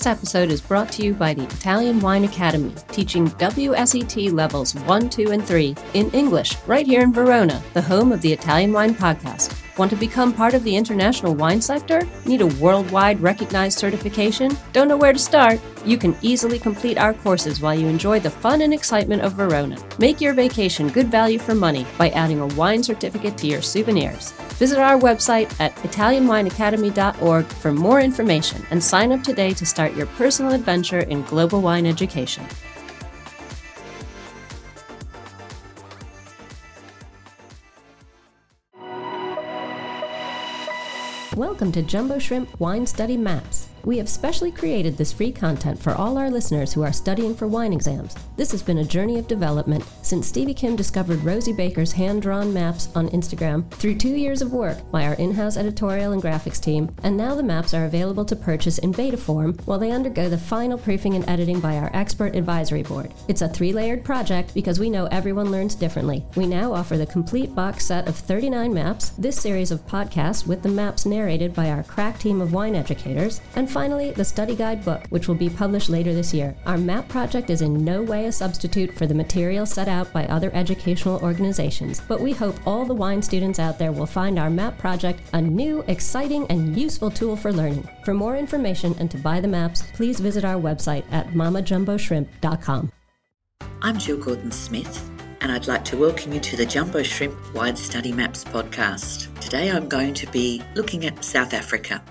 This episode is brought to you by the Italian Wine Academy, teaching WSET levels 1, 2, and 3 in English right here in Verona, the home of the Italian Wine Podcast. Want to become part of the international wine sector? Need a worldwide recognized certification? Don't know where to start? You can easily complete our courses while you enjoy the fun and excitement of Verona. Make your vacation good value for money by adding a wine certificate to your souvenirs. Visit our website at ItalianWineAcademy.org for more information and sign up today to start your personal adventure in global wine education. Welcome to Jumbo Shrimp Wine Study Maps. We have specially created this free content for all our listeners who are studying for wine exams. This has been a journey of development since Stevie Kim discovered Rosie Baker's hand drawn maps on Instagram through two years of work by our in house editorial and graphics team, and now the maps are available to purchase in beta form while they undergo the final proofing and editing by our expert advisory board. It's a three layered project because we know everyone learns differently. We now offer the complete box set of 39 maps, this series of podcasts with the maps narrated by our crack team of wine educators, and finally, the study guide book, which will be published later this year. Our MAP project is in no way a substitute for the material set out by other educational organizations, but we hope all the wine students out there will find our MAP project a new, exciting, and useful tool for learning. For more information and to buy the maps, please visit our website at mammajumboshrimp.com. I'm Gill Gordon-Smith, and I'd like to welcome you to the Jumbo Shrimp Wine Study Maps podcast. Today I'm going to be looking at South Africa.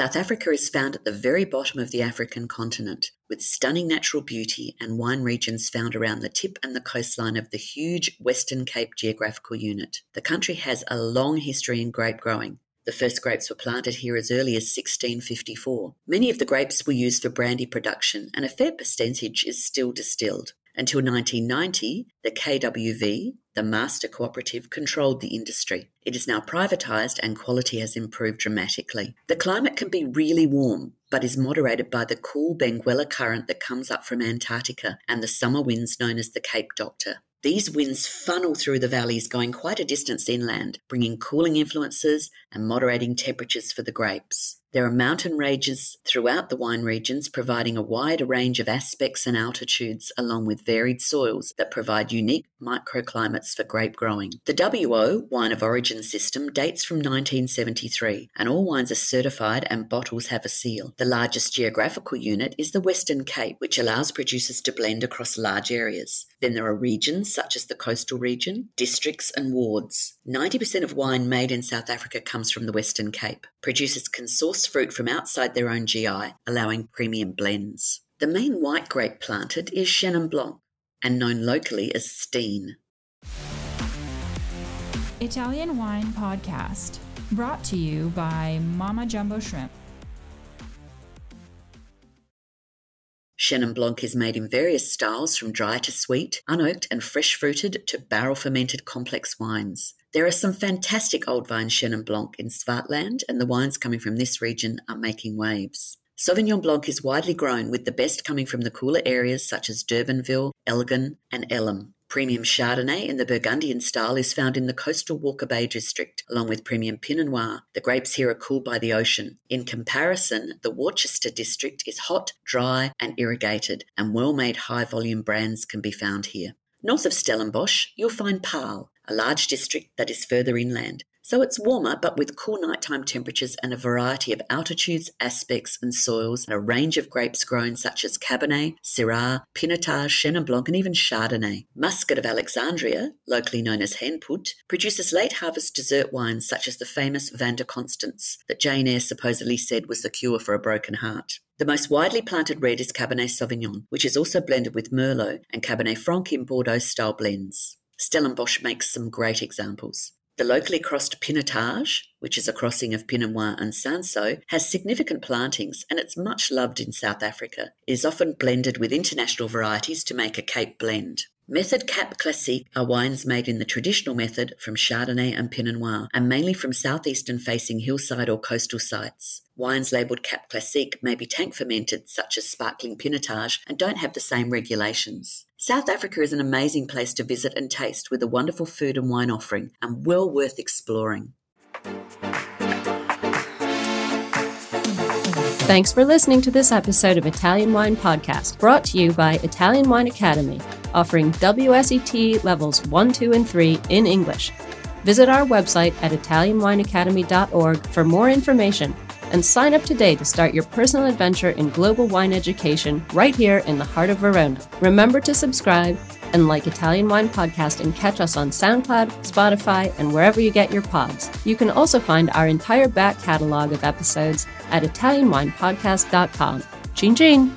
South Africa is found at the very bottom of the African continent, with stunning natural beauty and wine regions found around the tip and the coastline of the huge Western Cape geographical unit. The country has a long history in grape growing. The first grapes were planted here as early as 1654. Many of the grapes were used for brandy production, and a fair percentage is still distilled. Until 1990, the KWV, the master cooperative, controlled the industry. It is now privatised and quality has improved dramatically. The climate can be really warm, but is moderated by the cool Benguela current that comes up from Antarctica and the summer winds known as the Cape Doctor. These winds funnel through the valleys, going quite a distance inland, bringing cooling influences and moderating temperatures for the grapes. There are mountain ranges throughout the wine regions, providing a wider range of aspects and altitudes, along with varied soils that provide unique microclimates for grape growing. The WO Wine of Origin system dates from 1973, and all wines are certified and bottles have a seal. The largest geographical unit is the Western Cape, which allows producers to blend across large areas. Then there are regions such as the coastal region, districts, and wards. 90% of wine made in South Africa comes from the Western Cape. Producers can source fruit from outside their own GI, allowing premium blends. The main white grape planted is Chenin Blanc and known locally as Steen. Italian Wine Podcast, brought to you by Mamma Jumbo Shrimp. Chenin Blanc is made in various styles from dry to sweet, unoaked and fresh fruited to barrel fermented complex wines. There are some fantastic old vine Chenin Blanc in Swartland, and the wines coming from this region are making waves. Sauvignon Blanc is widely grown, with the best coming from the cooler areas such as Durbanville, Elgin, and Elim. Premium Chardonnay in the Burgundian style is found in the coastal Walker Bay district, along with premium Pinot Noir. The grapes here are cooled by the ocean. In comparison, the Worcester district is hot, dry, and irrigated, and well made high volume brands can be found here. North of Stellenbosch, you'll find Paarl, a large district that is further inland. So it's warmer, but with cool nighttime temperatures and a variety of altitudes, aspects, and soils, and a range of grapes grown such as Cabernet, Syrah, Pinotage, Chenin Blanc, and even Chardonnay. Muscat of Alexandria, locally known as Hanepoot, produces late harvest dessert wines such as the famous Vin de Constance that Jane Eyre supposedly said was the cure for a broken heart. The most widely planted red is Cabernet Sauvignon, which is also blended with Merlot and Cabernet Franc in Bordeaux style blends. Stellenbosch makes some great examples. The locally crossed Pinotage, which is a crossing of Pinot Noir and Cinsault, has significant plantings and it's much loved in South Africa. It is often blended with international varieties to make a Cape blend. Method Cap Classique are wines made in the traditional method from Chardonnay and Pinot Noir, and mainly from southeastern facing hillside or coastal sites. Wines labelled Cap Classique may be tank fermented, such as sparkling Pinotage, and don't have the same regulations. South Africa is an amazing place to visit and taste with a wonderful food and wine offering, and well worth exploring. Thanks for listening to this episode of Italian Wine Podcast, brought to you by Italian Wine Academy, offering WSET levels 1, 2, and 3 in English. Visit our website at ItalianWineAcademy.org for more information and sign up today to start your personal adventure in global wine education right here in the heart of Verona. Remember to subscribe and like Italian Wine Podcast and catch us on SoundCloud, Spotify, and wherever you get your pods. You can also find our entire back catalog of episodes at ItalianWinePodcast.com. Chin!